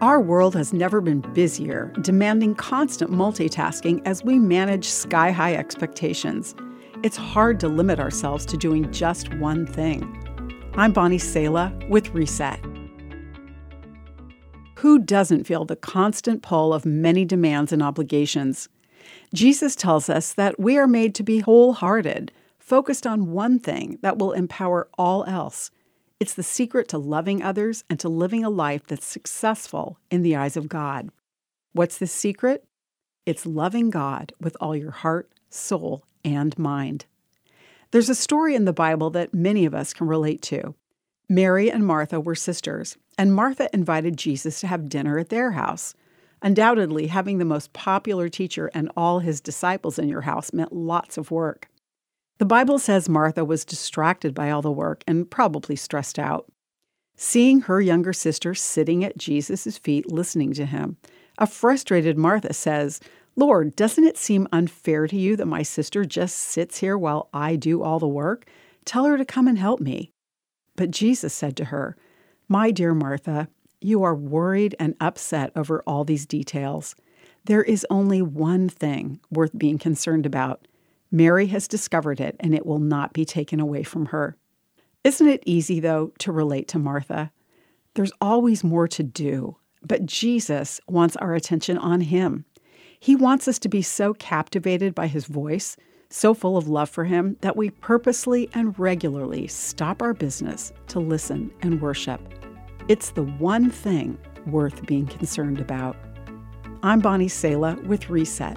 Our world has never been busier, demanding constant multitasking as we manage sky high expectations. It's hard to limit ourselves to doing just one thing. I'm Bonnie Sala with Reset. Who doesn't feel the constant pull of many demands and obligations? Jesus tells us that we are made to be wholehearted, focused on one thing that will empower all else. It's the secret to loving others and to living a life that's successful in the eyes of God. What's the secret? It's loving God with all your heart, soul, and mind. There's a story in the Bible that many of us can relate to. Mary and Martha were sisters, and Martha invited Jesus to have dinner at their house. Undoubtedly, having the most popular teacher and all his disciples in your house meant lots of work. The Bible says Martha was distracted by all the work and probably stressed out. Seeing her younger sister sitting at Jesus' feet listening to him, a frustrated Martha says, Lord, doesn't it seem unfair to you that my sister just sits here while I do all the work? Tell her to come and help me. But Jesus said to her, My dear Martha, you are worried and upset over all these details. There is only one thing worth being concerned about. Mary has discovered it, and it will not be taken away from her. Isn't it easy, though, to relate to Martha? There's always more to do, but Jesus wants our attention on Him. He wants us to be so captivated by His voice, so full of love for Him, that we purposely and regularly stop our business to listen and worship. It's the one thing worth being concerned about. I'm Bonnie Sala with Reset.